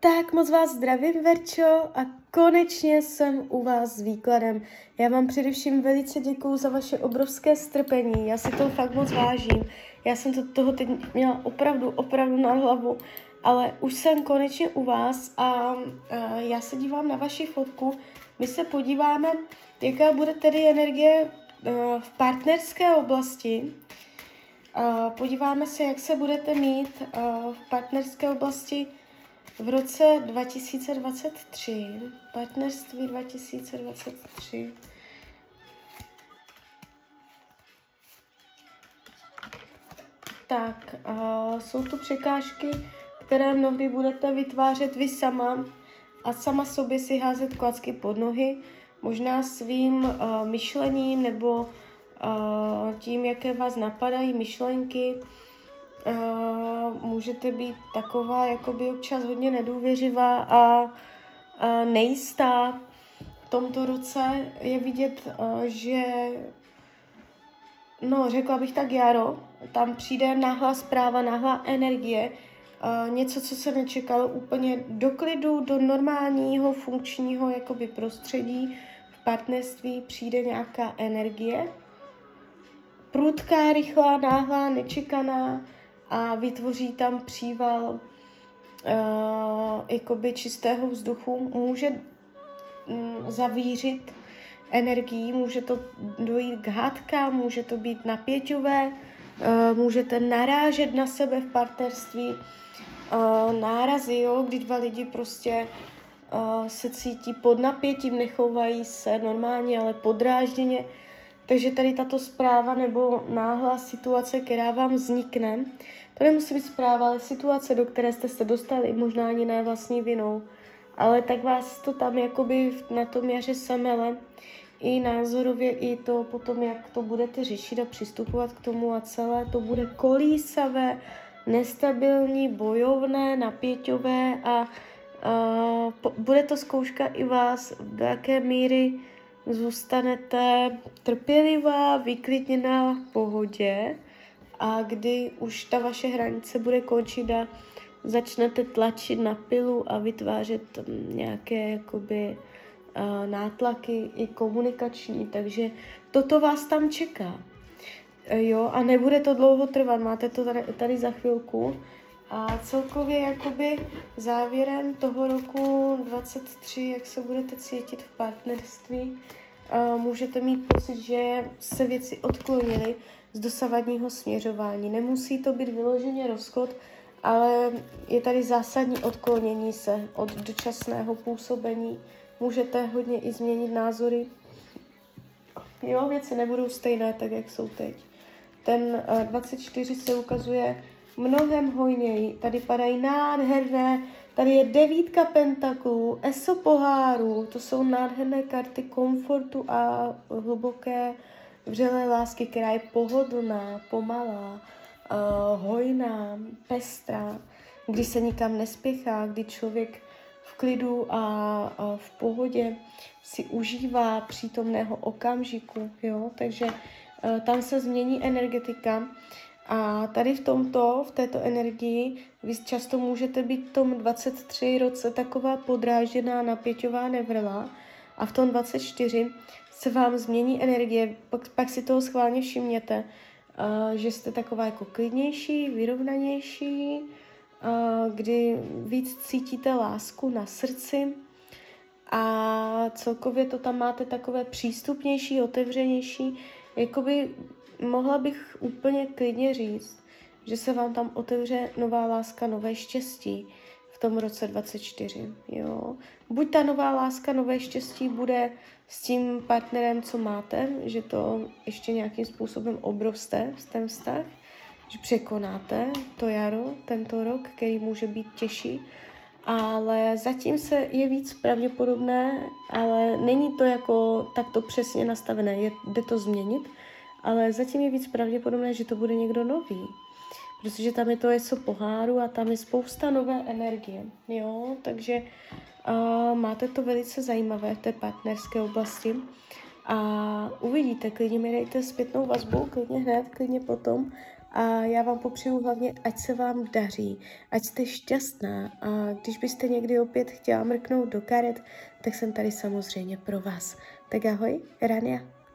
Tak moc vás zdravím, Verčo, a konečně jsem u vás s výkladem. Já vám především velice děkuju za vaše obrovské strpení, já si to fakt moc vážím. Já jsem to toho teď měla opravdu, opravdu na hlavu, ale už jsem konečně u vás a, a já se dívám na vaši fotku. My se podíváme, jaká bude tedy energie a, v partnerské oblasti. A podíváme se, jak se budete mít a, v partnerské oblasti v roce 2023, partnerství 2023, tak uh, jsou tu překážky, které mnohdy budete vytvářet vy sama a sama sobě si házet klacky pod nohy, možná svým uh, myšlením nebo uh, tím, jaké vás napadají myšlenky, uh, můžete být taková jakoby občas hodně nedůvěřivá a, a nejistá. V tomto roce je vidět, uh, že no, řekla bych tak jaro, tam přijde náhla zpráva, náhla energie, uh, něco, co se nečekalo úplně do klidu, do normálního funkčního jakoby prostředí, v partnerství přijde nějaká energie, prudká, rychlá, náhlá, nečekaná, a vytvoří tam příval uh, jakoby čistého vzduchu. Může um, zavířit energii, může to dojít k hádkám, může to být napěťové, uh, můžete narážet na sebe v partnerství, uh, nárazy, jo, kdy dva lidi prostě uh, se cítí pod napětím, nechovají se normálně, ale podrážděně. Takže tady tato zpráva nebo náhlá situace, která vám vznikne, to nemusí být zpráva, ale situace, do které jste se dostali, možná ani ne vlastní vinou, ale tak vás to tam jakoby na tom jaře semele, i názorově, i to potom, jak to budete řešit a přistupovat k tomu a celé to bude kolísavé, nestabilní, bojovné, napěťové a, a bude to zkouška i vás, do jaké míry zůstanete trpělivá, vyklidněná v pohodě a kdy už ta vaše hranice bude končit a začnete tlačit na pilu a vytvářet mm, nějaké jakoby nátlaky i komunikační, takže toto vás tam čeká. E, jo, a nebude to dlouho trvat, máte to tady, tady za chvilku. A celkově jakoby závěrem toho roku 23, jak se budete cítit v partnerství, můžete mít pocit, že se věci odklonily z dosavadního směřování. Nemusí to být vyloženě rozchod, ale je tady zásadní odklonění se od dočasného působení. Můžete hodně i změnit názory. Jo, věci nebudou stejné, tak jak jsou teď. Ten 24 se ukazuje mnohem hojněji. Tady padají nádherné, tady je devítka pentaklů, eso pohárů, to jsou nádherné karty komfortu a hluboké vřelé lásky, která je pohodlná, pomalá, uh, hojná, pestrá, kdy se nikam nespěchá, kdy člověk v klidu a, a v pohodě si užívá přítomného okamžiku, jo, takže uh, tam se změní energetika a tady v tomto, v této energii, vy často můžete být v tom 23 roce taková podrážděná, napěťová, nevrlá a v tom 24 se vám změní energie, pak, pak si toho schválně všimněte, uh, že jste taková jako klidnější, vyrovnanější, uh, kdy víc cítíte lásku na srdci a celkově to tam máte takové přístupnější, otevřenější, jakoby mohla bych úplně klidně říct, že se vám tam otevře nová láska, nové štěstí v tom roce 24. Jo. Buď ta nová láska, nové štěstí bude s tím partnerem, co máte, že to ještě nějakým způsobem obroste, ten vztah, že překonáte to jaro, tento rok, který může být těžší, ale zatím se je víc pravděpodobné, ale není to jako takto přesně nastavené, je, jde to změnit, ale zatím je víc pravděpodobné, že to bude někdo nový, protože tam je to něco poháru a tam je spousta nové energie, jo, takže uh, máte to velice zajímavé v té partnerské oblasti. A uvidíte, klidně mi dejte zpětnou vazbu, klidně hned, klidně potom, a já vám popřeju hlavně, ať se vám daří, ať jste šťastná. A když byste někdy opět chtěla mrknout do karet, tak jsem tady samozřejmě pro vás. Tak ahoj, Rania.